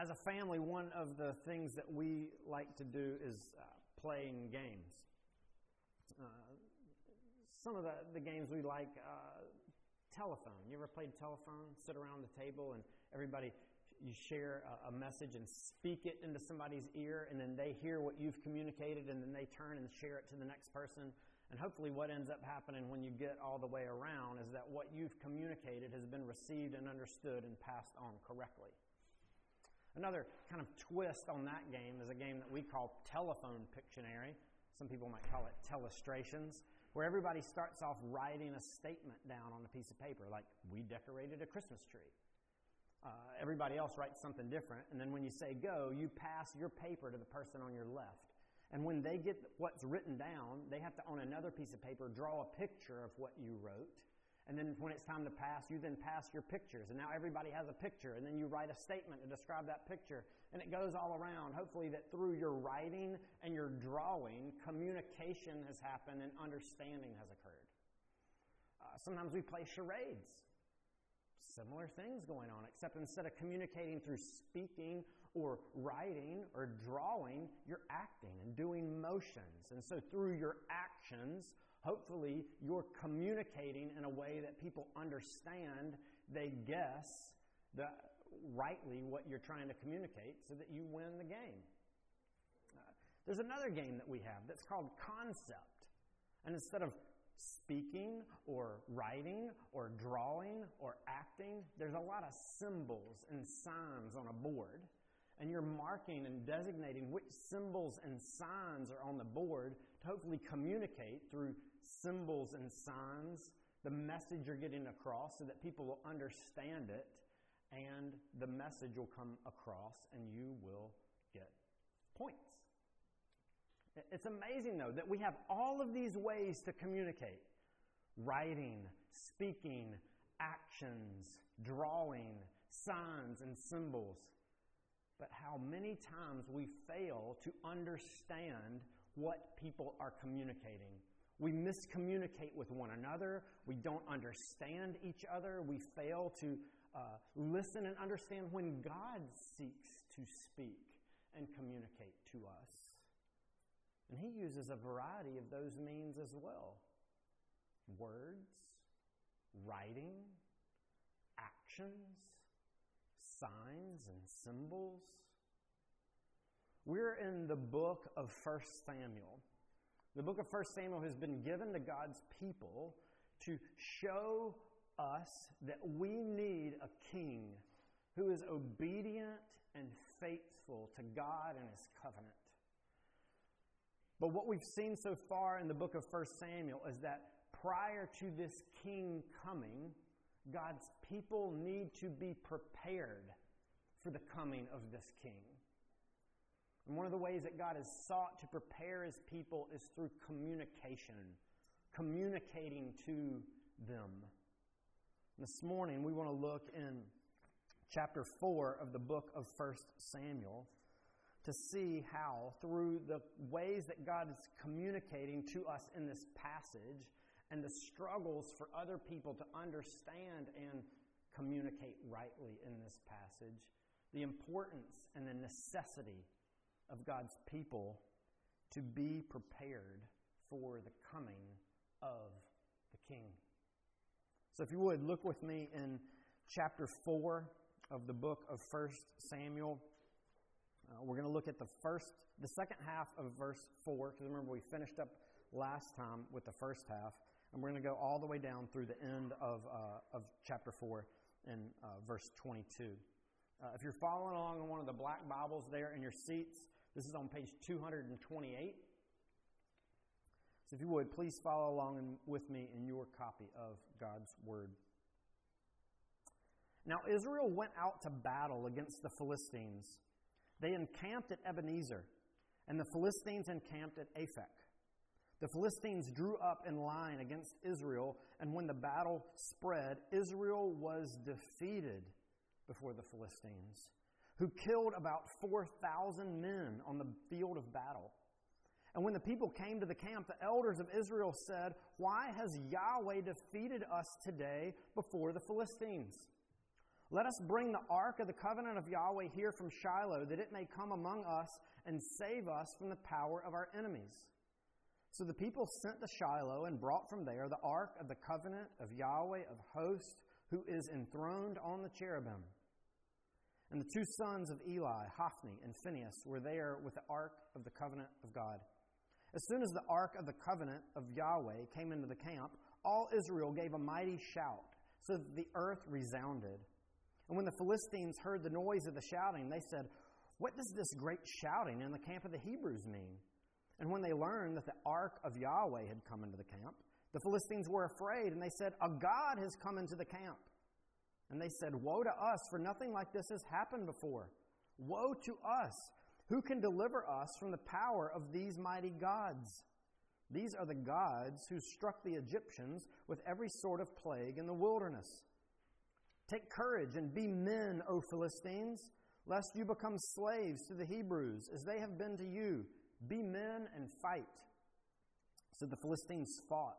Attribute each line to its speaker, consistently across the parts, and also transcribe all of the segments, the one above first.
Speaker 1: As a family, one of the things that we like to do is uh, playing games. Uh, some of the, the games we like, uh, telephone. You ever played telephone? Sit around the table and everybody, you share a, a message and speak it into somebody's ear, and then they hear what you've communicated, and then they turn and share it to the next person. And hopefully, what ends up happening when you get all the way around is that what you've communicated has been received and understood and passed on correctly. Another kind of twist on that game is a game that we call Telephone Pictionary. Some people might call it Telestrations, where everybody starts off writing a statement down on a piece of paper, like, We decorated a Christmas tree. Uh, everybody else writes something different, and then when you say go, you pass your paper to the person on your left. And when they get what's written down, they have to, on another piece of paper, draw a picture of what you wrote. And then when it's time to pass, you then pass your pictures. And now everybody has a picture. And then you write a statement to describe that picture. And it goes all around. Hopefully, that through your writing and your drawing, communication has happened and understanding has occurred. Uh, sometimes we play charades similar things going on, except instead of communicating through speaking or writing or drawing, you're acting and doing motions. And so through your actions, hopefully you're communicating in a way that people understand, they guess the, rightly what you're trying to communicate so that you win the game. Uh, there's another game that we have that's called Concept. And instead of speaking or writing or drawing or acting, there's a lot of symbols and signs on a board. And you're marking and designating which symbols and signs are on the board to hopefully communicate through symbols and signs the message you're getting across so that people will understand it and the message will come across and you will get points. It's amazing, though, that we have all of these ways to communicate writing, speaking, actions, drawing, signs, and symbols. But how many times we fail to understand what people are communicating. We miscommunicate with one another. We don't understand each other. We fail to uh, listen and understand when God seeks to speak and communicate to us. And he uses a variety of those means as well words, writing, actions, signs, and symbols. We're in the book of 1 Samuel. The book of 1 Samuel has been given to God's people to show us that we need a king who is obedient and faithful to God and his covenant. But what we've seen so far in the book of 1 Samuel is that prior to this king coming, God's people need to be prepared for the coming of this king. And one of the ways that God has sought to prepare his people is through communication, communicating to them. This morning, we want to look in chapter 4 of the book of 1 Samuel to see how, through the ways that God is communicating to us in this passage and the struggles for other people to understand and communicate rightly in this passage, the importance and the necessity of God's people to be prepared for the coming of the King. So, if you would, look with me in chapter 4 of the book of 1 Samuel. Uh, we're going to look at the first, the second half of verse 4, because remember we finished up last time with the first half, and we're going to go all the way down through the end of, uh, of chapter 4 in uh, verse 22. Uh, if you're following along in one of the black Bibles there in your seats, this is on page 228. So if you would, please follow along with me in your copy of God's Word. Now, Israel went out to battle against the Philistines. They encamped at Ebenezer, and the Philistines encamped at Aphek. The Philistines drew up in line against Israel, and when the battle spread, Israel was defeated before the Philistines, who killed about 4,000 men on the field of battle. And when the people came to the camp, the elders of Israel said, Why has Yahweh defeated us today before the Philistines? Let us bring the ark of the covenant of Yahweh here from Shiloh, that it may come among us and save us from the power of our enemies. So the people sent to Shiloh and brought from there the ark of the covenant of Yahweh of hosts, who is enthroned on the cherubim. And the two sons of Eli, Hophni and Phinehas, were there with the ark of the covenant of God. As soon as the ark of the covenant of Yahweh came into the camp, all Israel gave a mighty shout, so that the earth resounded. And when the Philistines heard the noise of the shouting, they said, What does this great shouting in the camp of the Hebrews mean? And when they learned that the ark of Yahweh had come into the camp, the Philistines were afraid, and they said, A God has come into the camp. And they said, Woe to us, for nothing like this has happened before. Woe to us! Who can deliver us from the power of these mighty gods? These are the gods who struck the Egyptians with every sort of plague in the wilderness. Take courage and be men, O Philistines, lest you become slaves to the Hebrews, as they have been to you. Be men and fight. So the Philistines fought,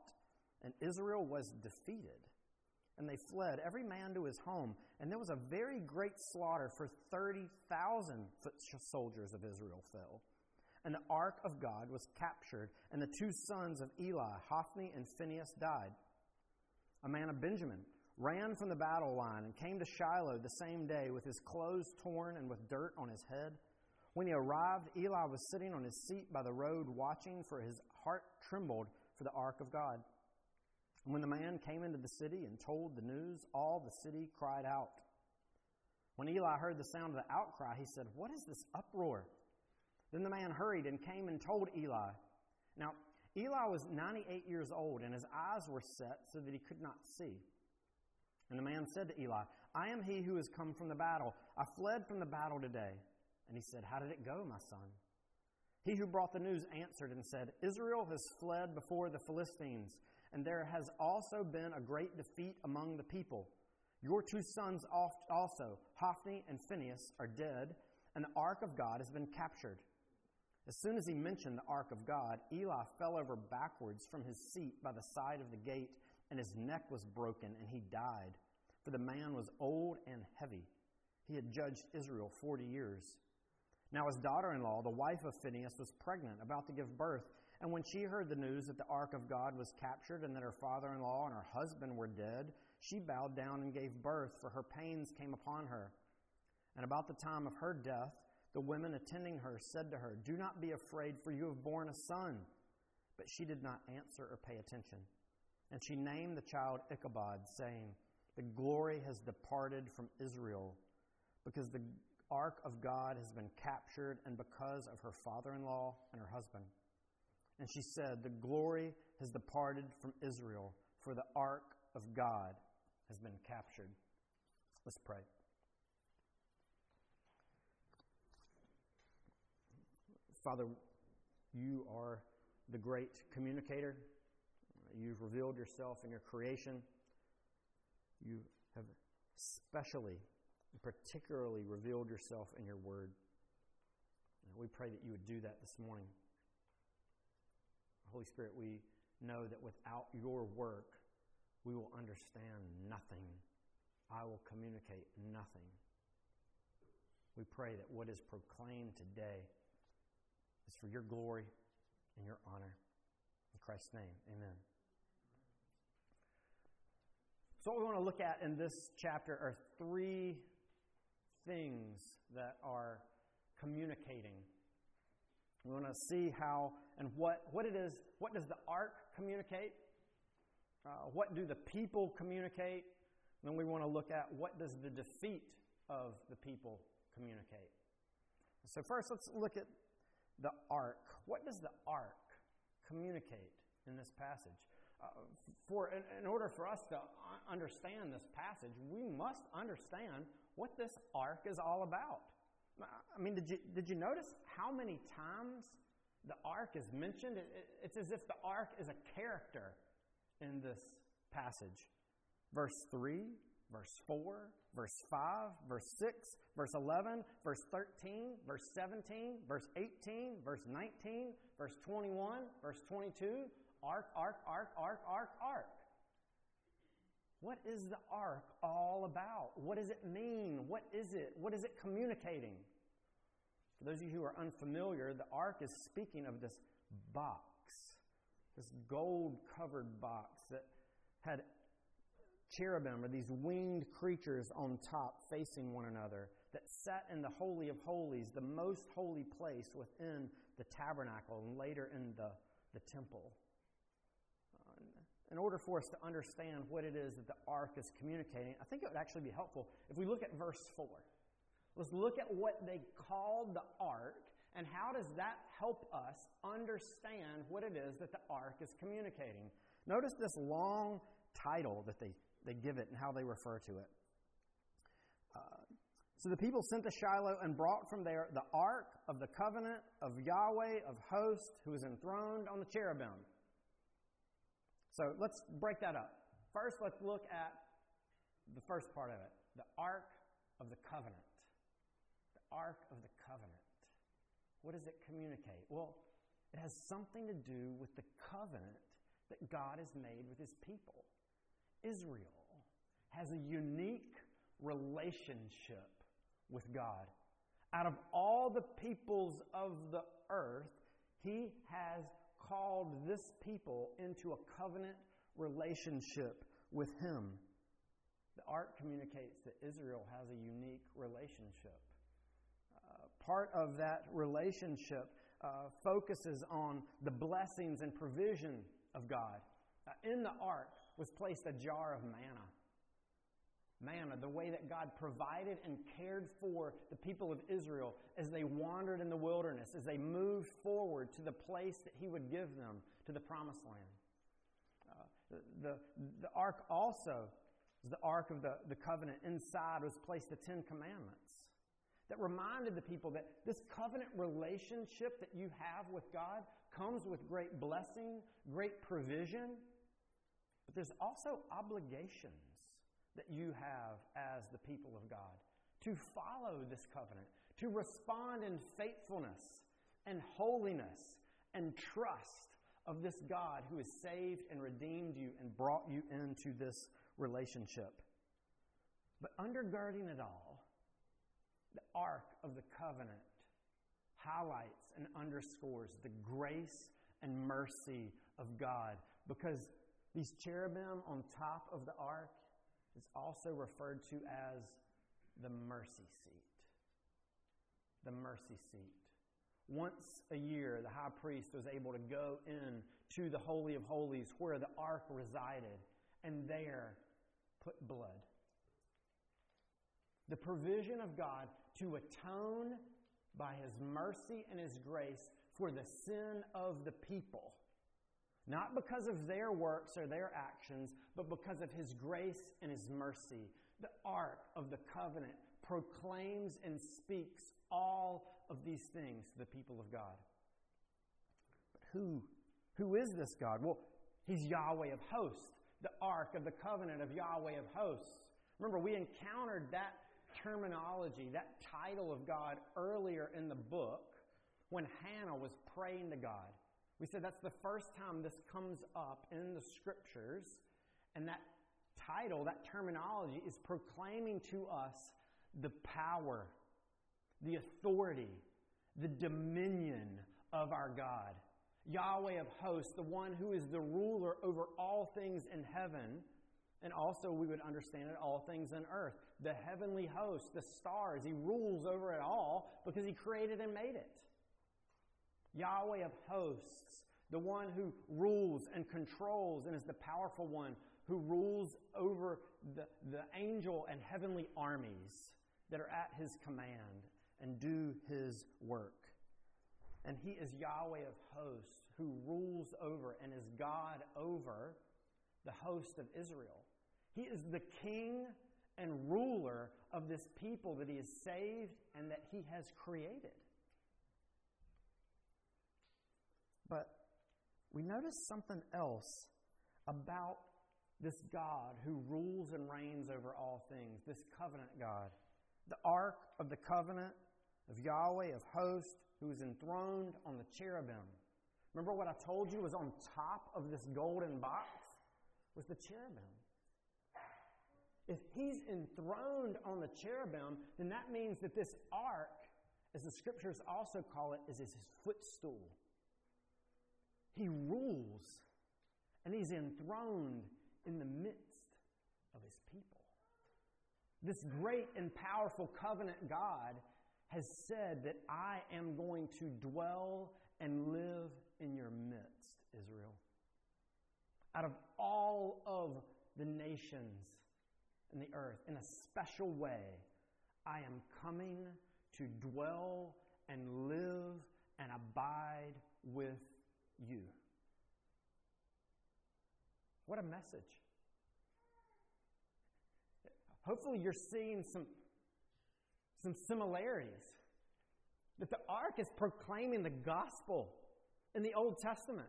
Speaker 1: and Israel was defeated. And they fled, every man to his home. And there was a very great slaughter, for 30,000 foot soldiers of Israel fell. And the ark of God was captured, and the two sons of Eli, Hophni and Phinehas, died. A man of Benjamin ran from the battle line and came to Shiloh the same day with his clothes torn and with dirt on his head. When he arrived, Eli was sitting on his seat by the road watching, for his heart trembled for the ark of God. And when the man came into the city and told the news, all the city cried out. When Eli heard the sound of the outcry, he said, What is this uproar? Then the man hurried and came and told Eli. Now, Eli was 98 years old, and his eyes were set so that he could not see. And the man said to Eli, I am he who has come from the battle. I fled from the battle today. And he said, How did it go, my son? He who brought the news answered and said, Israel has fled before the Philistines, and there has also been a great defeat among the people. Your two sons also, Hophni and Phinehas, are dead, and the ark of God has been captured. As soon as he mentioned the ark of God, Eli fell over backwards from his seat by the side of the gate and his neck was broken, and he died. For the man was old and heavy. He had judged Israel forty years. Now his daughter in law, the wife of Phinehas, was pregnant, about to give birth. And when she heard the news that the ark of God was captured and that her father in law and her husband were dead, she bowed down and gave birth, for her pains came upon her. And about the time of her death, the women attending her said to her, Do not be afraid, for you have borne a son. But she did not answer or pay attention. And she named the child Ichabod, saying, The glory has departed from Israel, because the ark of God has been captured, and because of her father in law and her husband. And she said, The glory has departed from Israel, for the ark of God has been captured. Let's pray. Father, you are the great communicator. You've revealed yourself in your creation. You have specially, particularly revealed yourself in your word. And we pray that you would do that this morning. Holy Spirit, we know that without your work, we will understand nothing. I will communicate nothing. We pray that what is proclaimed today is for your glory and your honor. In Christ's name, amen. So, what we want to look at in this chapter are three things that are communicating. We want to see how and what, what it is. What does the ark communicate? Uh, what do the people communicate? then we want to look at what does the defeat of the people communicate. So first, let's look at the ark. What does the ark communicate in this passage? Uh, for in, in, order for us to understand this passage, we must understand what this ark is all about. I mean, did you, did you notice how many times the ark is mentioned? It, it, it's as if the ark is a character in this passage. Verse 3, verse 4, verse 5, verse 6, verse 11, verse 13, verse 17, verse 18, verse 19, verse 21, verse 22, ark, ark, ark, ark, ark, ark. What is the ark all about? What does it mean? What is it? What is it communicating? For those of you who are unfamiliar, the ark is speaking of this box, this gold covered box that had cherubim or these winged creatures on top facing one another that sat in the Holy of Holies, the most holy place within the tabernacle and later in the, the temple. In order for us to understand what it is that the ark is communicating, I think it would actually be helpful if we look at verse 4. Let's look at what they called the ark and how does that help us understand what it is that the ark is communicating. Notice this long title that they, they give it and how they refer to it. Uh, so the people sent to Shiloh and brought from there the ark of the covenant of Yahweh of hosts, who is enthroned on the cherubim. So let's break that up. First, let's look at the first part of it the ark of the covenant. Ark of the covenant. What does it communicate? Well, it has something to do with the covenant that God has made with his people. Israel has a unique relationship with God. Out of all the peoples of the earth, he has called this people into a covenant relationship with him. The ark communicates that Israel has a unique relationship. Part of that relationship uh, focuses on the blessings and provision of God. Uh, in the ark was placed a jar of manna manna, the way that God provided and cared for the people of Israel as they wandered in the wilderness, as they moved forward to the place that He would give them, to the promised land. Uh, the, the, the ark also, the ark of the, the covenant, inside was placed the Ten Commandments that reminded the people that this covenant relationship that you have with God comes with great blessing, great provision, but there's also obligations that you have as the people of God. To follow this covenant, to respond in faithfulness and holiness and trust of this God who has saved and redeemed you and brought you into this relationship. But undergirding it all, the Ark of the Covenant highlights and underscores the grace and mercy of God because these cherubim on top of the ark is also referred to as the mercy seat. The mercy seat. Once a year, the high priest was able to go in to the Holy of Holies where the ark resided and there put blood. The provision of God to atone by His mercy and His grace for the sin of the people not because of their works or their actions, but because of His grace and His mercy. The Ark of the Covenant proclaims and speaks all of these things to the people of God. But who, who is this God? Well, He's Yahweh of hosts, the Ark of the Covenant of Yahweh of hosts. Remember, we encountered that terminology, that title of God earlier in the book when Hannah was praying to God. We said that's the first time this comes up in the scriptures, and that title, that terminology, is proclaiming to us the power, the authority, the dominion of our God. Yahweh of hosts, the one who is the ruler over all things in heaven, and also we would understand it, all things in earth. The heavenly host, the stars, he rules over it all because he created and made it. Yahweh of hosts, the one who rules and controls and is the powerful one who rules over the, the angel and heavenly armies that are at his command and do his work. And he is Yahweh of hosts who rules over and is God over the host of Israel. He is the king and ruler of this people that he has saved and that he has created. But we notice something else about this God who rules and reigns over all things, this covenant God. The ark of the covenant of Yahweh of hosts, who is enthroned on the cherubim. Remember what I told you was on top of this golden box? Was the cherubim. if he's enthroned on the cherubim, then that means that this ark, as the scriptures also call it, is his footstool. He rules and he's enthroned in the midst of his people. This great and powerful covenant God has said that I am going to dwell and live in your midst, Israel. Out of all of the nations in the earth, in a special way, I am coming to dwell and live and abide with you. What a message. Hopefully, you're seeing some, some similarities. That the ark is proclaiming the gospel in the Old Testament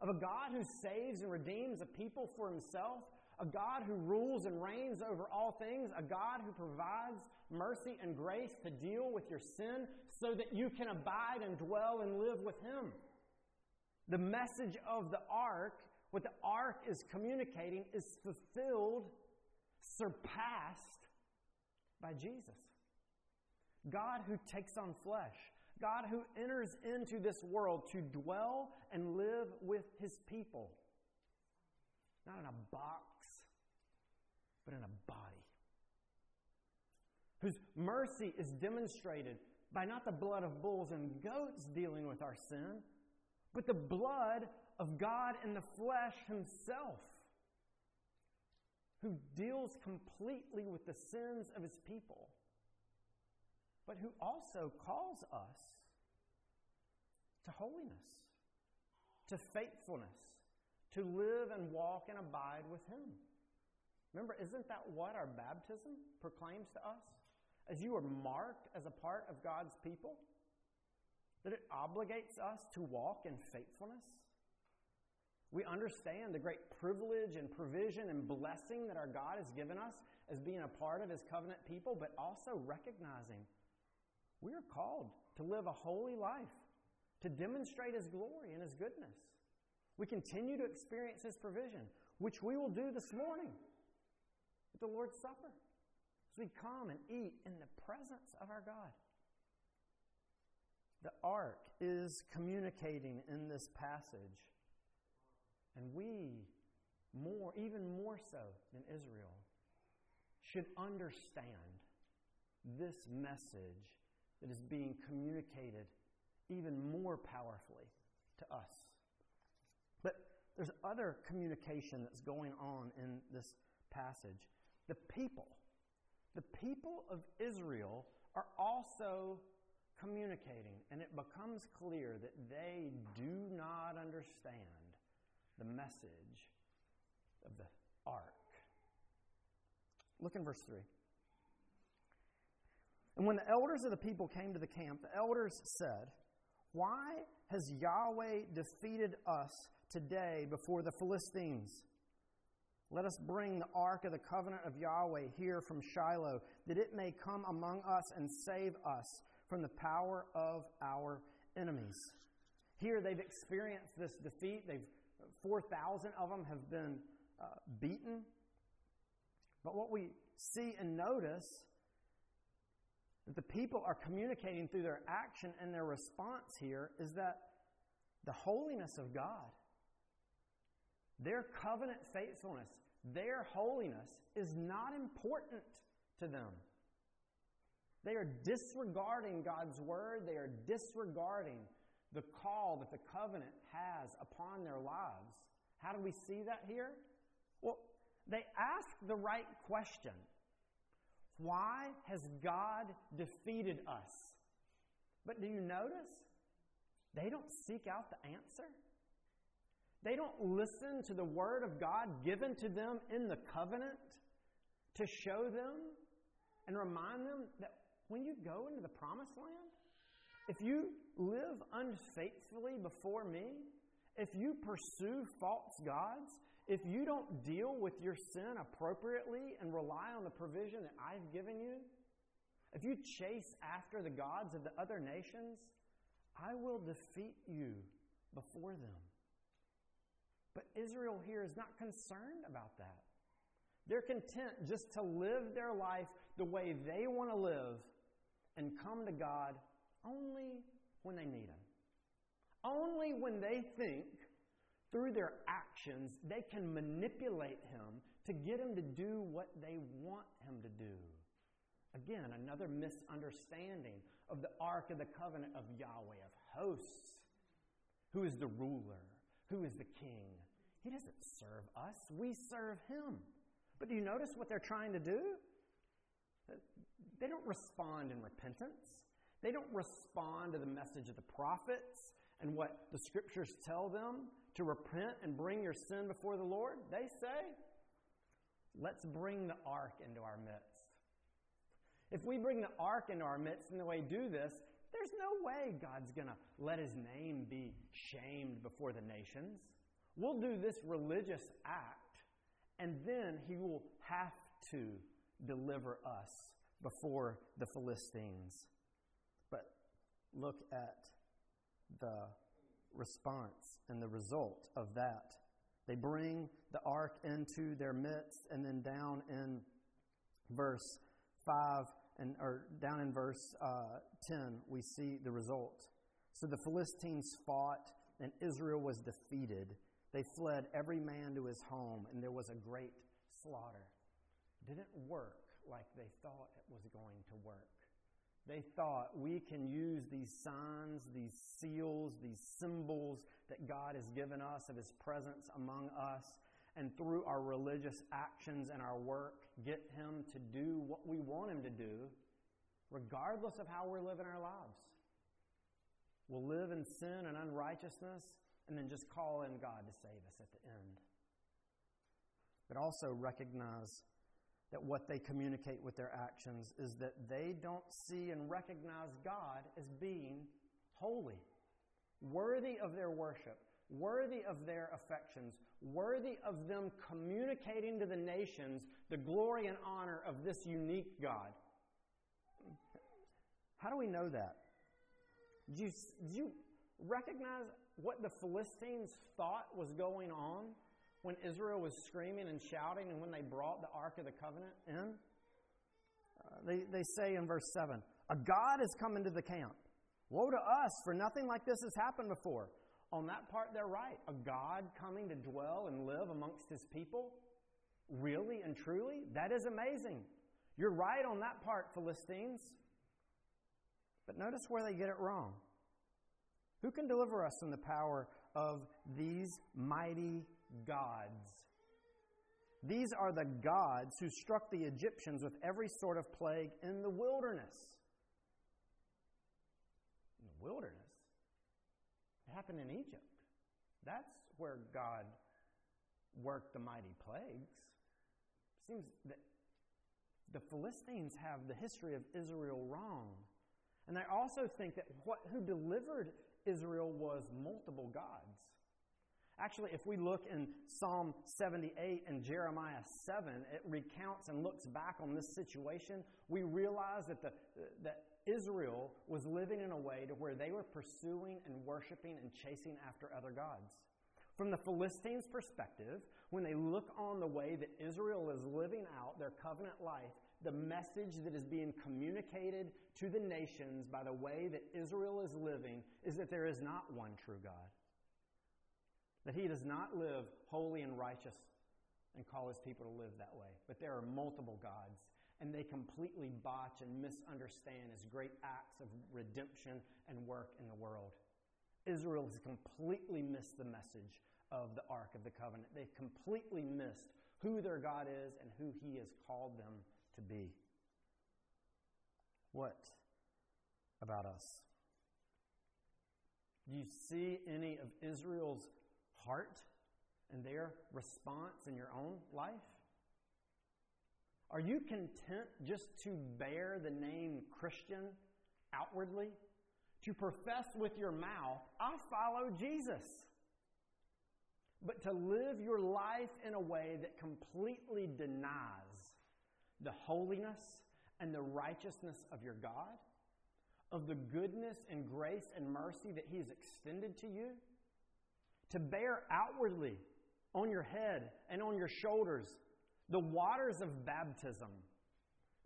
Speaker 1: of a God who saves and redeems a people for himself, a God who rules and reigns over all things, a God who provides mercy and grace to deal with your sin so that you can abide and dwell and live with him. The message of the ark, what the ark is communicating, is fulfilled, surpassed by Jesus. God who takes on flesh, God who enters into this world to dwell and live with his people. Not in a box, but in a body. Whose mercy is demonstrated by not the blood of bulls and goats dealing with our sin, but the blood of God in the flesh himself, who deals completely with the sins of his people but who also calls us to holiness, to faithfulness, to live and walk and abide with Him. Remember, isn't that what our baptism proclaims to us? As you are marked as a part of God's people, that it obligates us to walk in faithfulness. We understand the great privilege and provision and blessing that our God has given us as being a part of His covenant people, but also recognizing we are called to live a holy life, to demonstrate His glory and His goodness. We continue to experience His provision, which we will do this morning at the Lord's Supper as we come and eat in the presence of our God. The ark is communicating in this passage, and we, more, even more so than Israel, should understand this message that is being communicated even more powerfully to us. But there's other communication that's going on in this passage. The people, the people of Israel are also communicating, and it becomes clear that they do not understand the message of the ark. Look in verse 3. And when the elders of the people came to the camp, the elders said, Why has Yahweh defeated us today before the Philistines? Let us bring the ark of the covenant of Yahweh here from Shiloh, that it may come among us and save us from the power of our enemies. Here they've experienced this defeat. They've 4,000 of them have been uh, beaten. But what we see and notice that the people are communicating through their action and their response here is that the holiness of God, their covenant faithfulness, their holiness is not important to them. They are disregarding God's word. They are disregarding the call that the covenant has upon their lives. How do we see that here? Well, they ask the right question. Why has God defeated us? But do you notice? They don't seek out the answer. They don't listen to the word of God given to them in the covenant to show them and remind them that when you go into the promised land, if you live unfaithfully before me, if you pursue false gods, if you don't deal with your sin appropriately and rely on the provision that I've given you, if you chase after the gods of the other nations, I will defeat you before them. But Israel here is not concerned about that. They're content just to live their life the way they want to live and come to God only when they need Him. Only when they think through their actions they can manipulate Him to get Him to do what they want Him to do. Again, another misunderstanding of the Ark of the Covenant of Yahweh, of hosts, who is the ruler, who is the king. He doesn't serve us, we serve Him. But do you notice what they're trying to do? They don't respond in repentance. They don't respond to the message of the prophets and what the scriptures tell them to repent and bring your sin before the Lord. They say, let's bring the ark into our midst. If we bring the ark into our midst and the way do this, there's no way God's going to let his name be shamed before the nations. We'll do this religious act, and then he will have to deliver us before the Philistines. But look at the response and the result of that. They bring the ark into their midst, and then down in verse 5 and or down in verse uh, 10, we see the result. So the Philistines fought, and Israel was defeated. They fled every man to his home, and there was a great slaughter. Didn't work like they thought it was going to work. They thought we can use these signs, these seals, these symbols that God has given us of His presence among us, and through our religious actions and our work, get Him to do what we want Him to do, regardless of how we're living our lives. We'll live in sin and unrighteousness and then just call in God to save us at the end. But also recognize that what they communicate with their actions is that they don't see and recognize God as being holy, worthy of their worship, worthy of their affections, worthy of them communicating to the nations the glory and honor of this unique God. How do we know that? Do you, do you recognize what the Philistines thought was going on when Israel was screaming and shouting and when they brought the Ark of the Covenant in? Uh, they, they say in verse 7 A God has come into the camp. Woe to us, for nothing like this has happened before. On that part, they're right. A God coming to dwell and live amongst his people? Really and truly? That is amazing. You're right on that part, Philistines. But notice where they get it wrong. Who can deliver us from the power of these mighty gods? These are the gods who struck the Egyptians with every sort of plague in the wilderness. In the wilderness? It happened in Egypt. That's where God worked the mighty plagues. Seems that the Philistines have the history of Israel wrong. And they also think that what, who delivered Israel was multiple gods. Actually, if we look in Psalm 78 and Jeremiah 7, it recounts and looks back on this situation. We realize that, the, that Israel was living in a way to where they were pursuing and worshiping and chasing after other gods. From the Philistines' perspective, when they look on the way that Israel is living out their covenant life, the message that is being communicated to the nations by the way that Israel is living is that there is not one true God. That he does not live holy and righteous and call his people to live that way. But there are multiple gods, and they completely botch and misunderstand his great acts of redemption and work in the world. Israel has completely missed the message of the Ark of the Covenant. They've completely missed who their God is and who he has called them to be. What about us? Do you see any of Israel's heart and their response in your own life? Are you content just to bear the name Christian outwardly? To profess with your mouth, I follow Jesus. But to live your life in a way that completely denies the holiness and the righteousness of your God, of the goodness and grace and mercy that He has extended to you, to bear outwardly on your head and on your shoulders The waters of baptism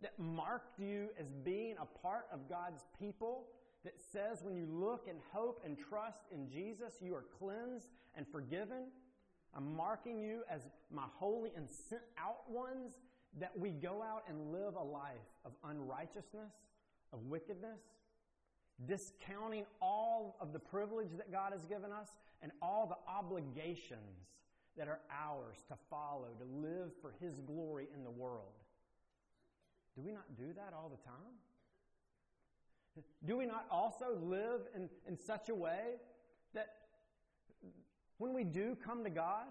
Speaker 1: that marked you as being a part of God's people, that says when you look and hope and trust in Jesus, you are cleansed and forgiven. I'm marking you as my holy and sent out ones, that we go out and live a life of unrighteousness, of wickedness, discounting all of the privilege that God has given us and all the obligations that are ours to follow, to live for His glory in the world. Do we not do that all the time? Do we not also live in, in such a way that when we do come to God,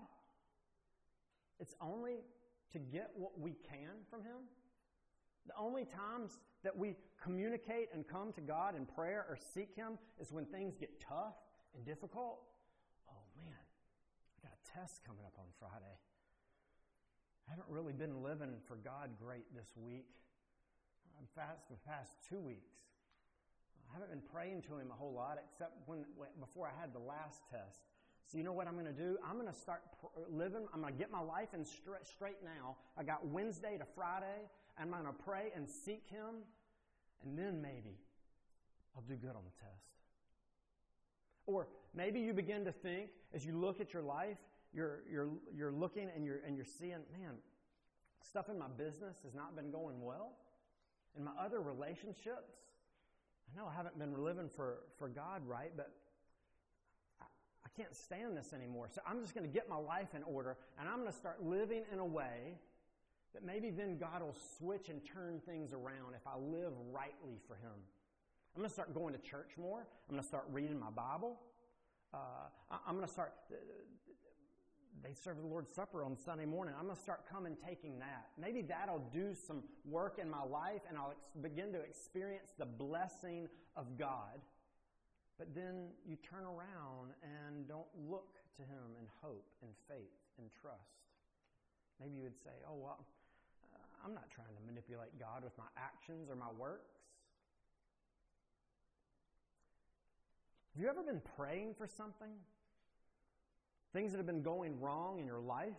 Speaker 1: it's only to get what we can from Him? The only times that we communicate and come to God in prayer or seek Him is when things get tough and difficult. Oh man, I got a test coming up on Friday. I haven't really been living for God great this week. I'm fast for the past two weeks. I haven't been praying to Him a whole lot except when before I had the last test. So you know what I'm going to do? I'm going to start living. I'm going to get my life in straight, straight now. I got Wednesday to Friday. I'm going to pray and seek Him, and then maybe I'll do good on the test. Or maybe you begin to think as you look at your life, you're, you're, you're looking and you're, and you're seeing, man, stuff in my business has not been going well. In my other relationships, I know I haven't been living for, for God right, but I, I can't stand this anymore. So I'm just going to get my life in order and I'm going to start living in a way that maybe then God will switch and turn things around if I live rightly for Him. I'm going to start going to church more. I'm going to start reading my Bible. Uh, I'm going to start they serve the Lord's Supper on Sunday morning. I'm going to start coming taking that. Maybe that'll do some work in my life and I'll ex- begin to experience the blessing of God. But then you turn around and don't look to Him in hope and faith and trust. Maybe you would say, oh, well, uh, I'm not trying to manipulate God with my actions or my works. Have you ever been praying for something things that have been going wrong in your life,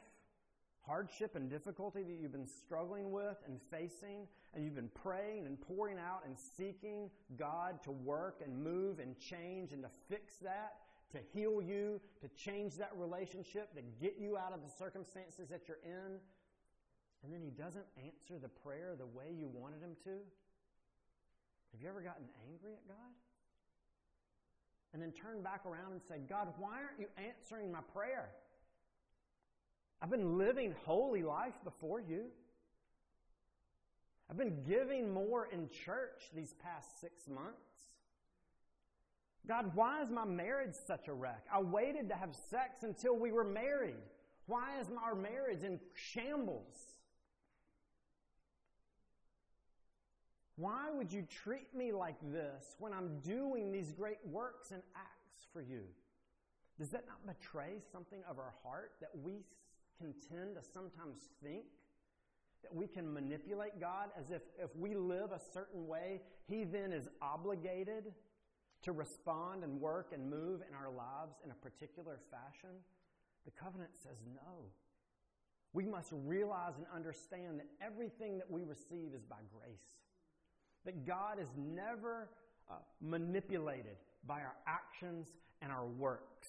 Speaker 1: hardship and difficulty that you've been struggling with and facing, and you've been praying and pouring out and seeking God to work and move and change and to fix that, to heal you, to change that relationship, to get you out of the circumstances that you're in, and then He doesn't answer the prayer the way you wanted Him to? Have you ever gotten angry at God? and then turn back around and say, God, why aren't you answering my prayer? I've been living holy life before you. I've been giving more in church these past six months. God, why is my marriage such a wreck? I waited to have sex until we were married. Why is our marriage in shambles? Why would you treat me like this when I'm doing these great works and acts for you? Does that not betray something of our heart that we can tend to sometimes think that we can manipulate God as if if we live a certain way, He then is obligated to respond and work and move in our lives in a particular fashion? The covenant says no. We must realize and understand that everything that we receive is by grace. That God is never uh, manipulated by our actions and our works.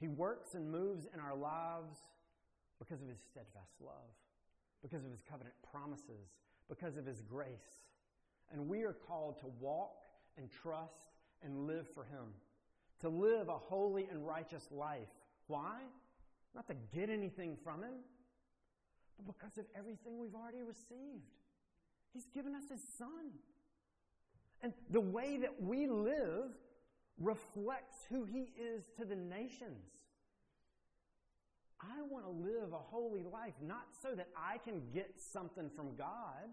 Speaker 1: He works and moves in our lives because of His steadfast love, because of His covenant promises, because of His grace. And we are called to walk and trust and live for Him, to live a holy and righteous life. Why? Not to get anything from Him, but because of everything we've already received. He's given us His Son. And the way that we live reflects who He is to the nations. I want to live a holy life, not so that I can get something from God,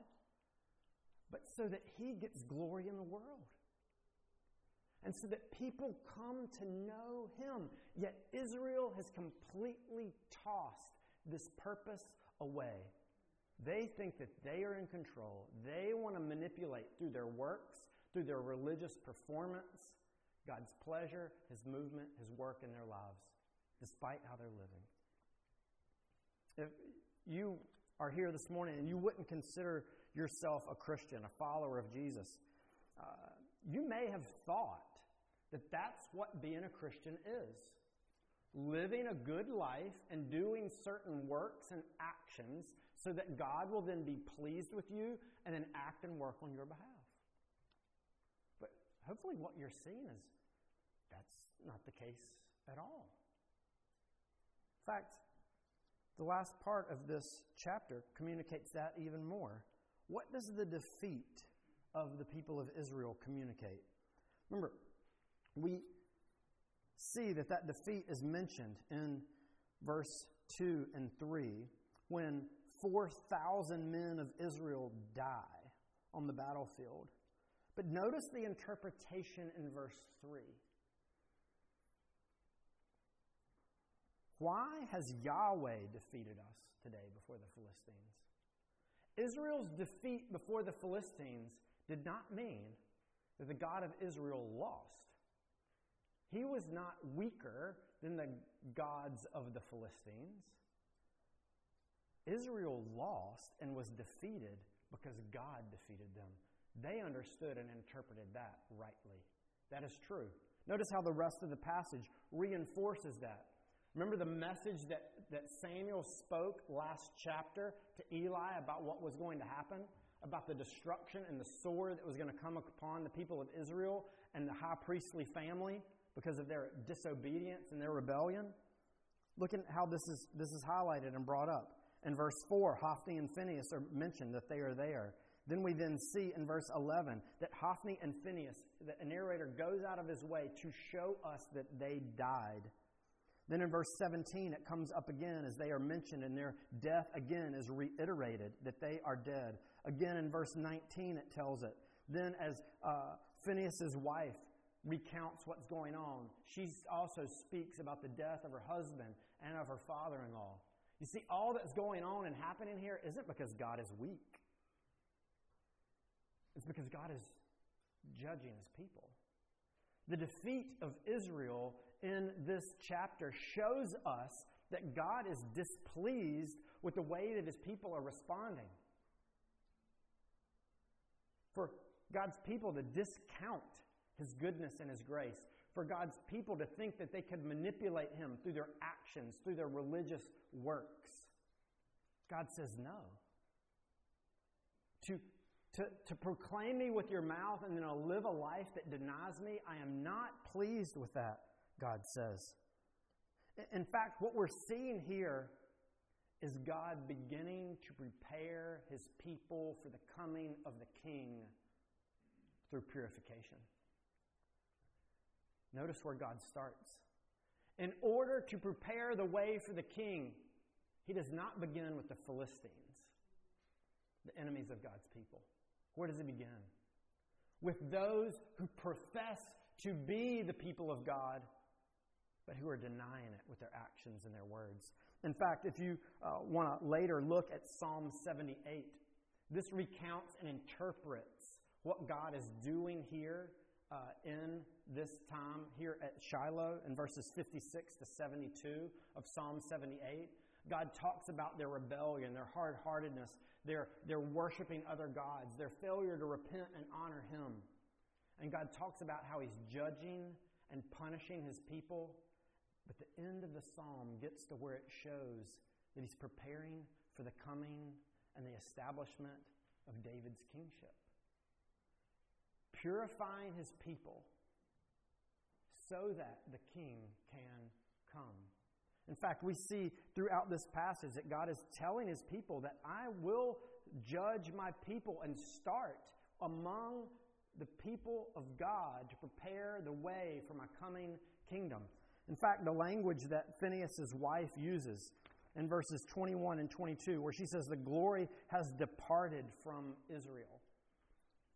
Speaker 1: but so that He gets glory in the world. And so that people come to know Him. Yet Israel has completely tossed this purpose away. They think that they are in control. They want to manipulate through their works, through their religious performance, God's pleasure, His movement, His work in their lives, despite how they're living. If you are here this morning and you wouldn't consider yourself a Christian, a follower of Jesus, uh, you may have thought that that's what being a Christian is. Living a good life and doing certain works and actions so that God will then be pleased with you and then act and work on your behalf. But hopefully, what you're seeing is that's not the case at all. In fact, the last part of this chapter communicates that even more. What does the defeat of the people of Israel communicate? Remember, we see that that defeat is mentioned in verse 2 and 3 when 4,000 men of Israel die on the battlefield. But notice the interpretation in verse 3. Why has Yahweh defeated us today before the Philistines? Israel's defeat before the Philistines did not mean that the God of Israel lost. He was not weaker than the gods of the Philistines. Israel lost and was defeated because God defeated them. They understood and interpreted that rightly. That is true. Notice how the rest of the passage reinforces that. Remember the message that, that Samuel spoke last chapter to Eli about what was going to happen? About the destruction and the sword that was going to come upon the people of Israel and the high priestly family because of their disobedience and their rebellion? Look at how this is, this is highlighted and brought up. In verse 4, Hophni and Phinehas are mentioned that they are there. Then we then see in verse 11 that Hophni and Phinehas, the narrator goes out of his way to show us that they died. Then in verse 17, it comes up again as they are mentioned, and their death again is reiterated that they are dead. Again in verse 19, it tells it. Then, as uh, Phinehas' wife recounts what's going on, she also speaks about the death of her husband and of her father in law. You see, all that's going on and happening here isn't because God is weak, it's because God is judging his people. The defeat of Israel in this chapter shows us that God is displeased with the way that his people are responding. For God's people to discount his goodness and his grace, for God's people to think that they could manipulate him through their actions, through their religious works. God says no. To, to, to proclaim me with your mouth and then to live a life that denies me, I am not pleased with that. God says. In fact, what we're seeing here is God beginning to prepare his people for the coming of the king through purification. Notice where God starts. In order to prepare the way for the king, he does not begin with the Philistines, the enemies of God's people. Where does he begin? With those who profess to be the people of God but who are denying it with their actions and their words. In fact, if you uh, want to later look at Psalm 78, this recounts and interprets what God is doing here uh, in this time here at Shiloh in verses 56 to 72 of Psalm 78. God talks about their rebellion, their hard heartedness, their, their worshiping other gods, their failure to repent and honor Him. And God talks about how He's judging and punishing His people but the end of the psalm gets to where it shows that he's preparing for the coming and the establishment of David's kingship. Purifying his people so that the king can come. In fact, we see throughout this passage that God is telling his people that I will judge my people and start among the people of God to prepare the way for my coming kingdom. In fact, the language that Phinehas' wife uses in verses 21 and 22, where she says, The glory has departed from Israel.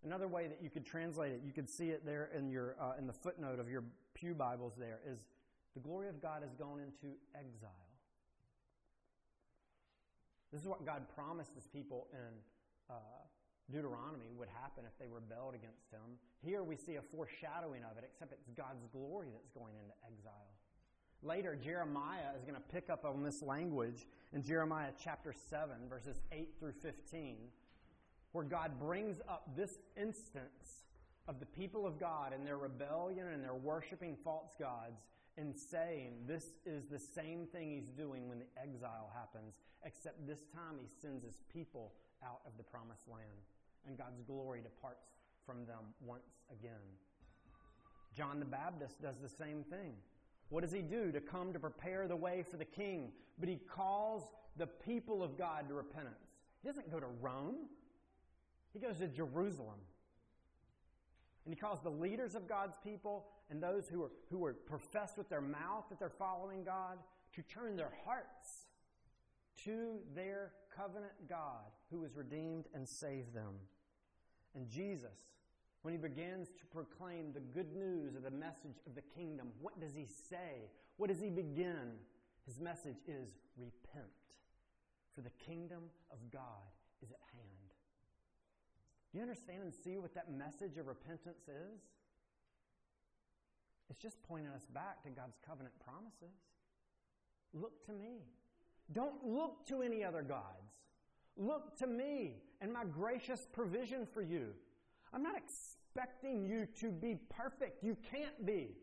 Speaker 1: Another way that you could translate it, you could see it there in, your, uh, in the footnote of your Pew Bibles there, is the glory of God has gone into exile. This is what God promised his people in uh, Deuteronomy would happen if they rebelled against him. Here we see a foreshadowing of it, except it's God's glory that's going into exile. Later, Jeremiah is going to pick up on this language in Jeremiah chapter 7, verses 8 through 15, where God brings up this instance of the people of God and their rebellion and their worshiping false gods and saying this is the same thing he's doing when the exile happens, except this time he sends his people out of the promised land and God's glory departs from them once again. John the Baptist does the same thing. What does he do? To come to prepare the way for the king. But he calls the people of God to repentance. He doesn't go to Rome, he goes to Jerusalem. And he calls the leaders of God's people and those who are, who are professed with their mouth that they're following God to turn their hearts to their covenant God who has redeemed and saved them. And Jesus, when he begins to proclaim the good news of the message of the kingdom, what does he say? What does he begin? His message is repent, for the kingdom of God is at hand. Do you understand and see what that message of repentance is? It's just pointing us back to God's covenant promises. Look to me. Don't look to any other gods. Look to me and my gracious provision for you. I'm not expecting you to be perfect. You can't be.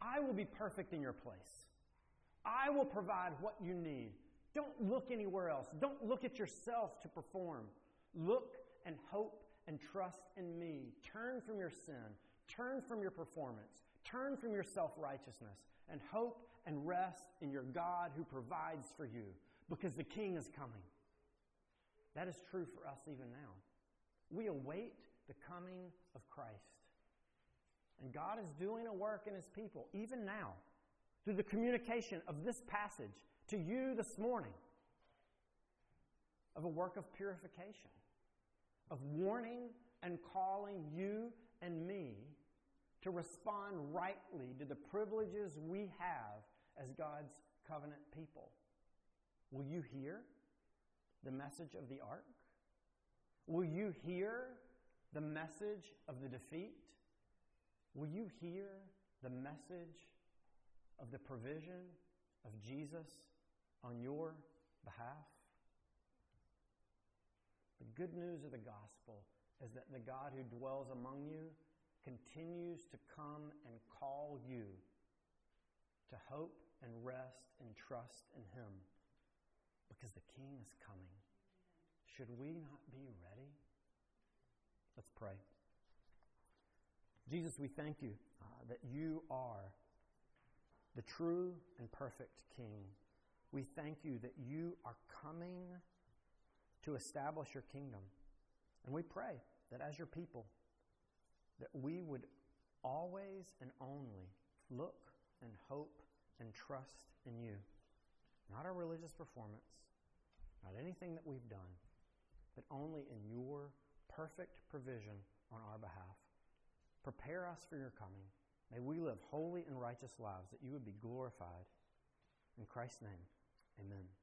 Speaker 1: I will be perfect in your place. I will provide what you need. Don't look anywhere else. Don't look at yourself to perform. Look and hope and trust in me. Turn from your sin. Turn from your performance. Turn from your self righteousness and hope and rest in your God who provides for you because the King is coming. That is true for us even now. We await the coming of Christ. And God is doing a work in His people, even now, through the communication of this passage to you this morning, of a work of purification, of warning and calling you and me to respond rightly to the privileges we have as God's covenant people. Will you hear the message of the ark? Will you hear the message of the defeat? Will you hear the message of the provision of Jesus on your behalf? The good news of the gospel is that the God who dwells among you continues to come and call you to hope and rest and trust in Him because the King is coming. Should we not be ready? Let's pray. Jesus, we thank you uh, that you are the true and perfect King. We thank you that you are coming to establish your kingdom. And we pray that as your people, that we would always and only look and hope and trust in you. Not our religious performance, not anything that we've done, but only in your perfect provision on our behalf. Prepare us for your coming. May we live holy and righteous lives that you would be glorified. In Christ's name, amen.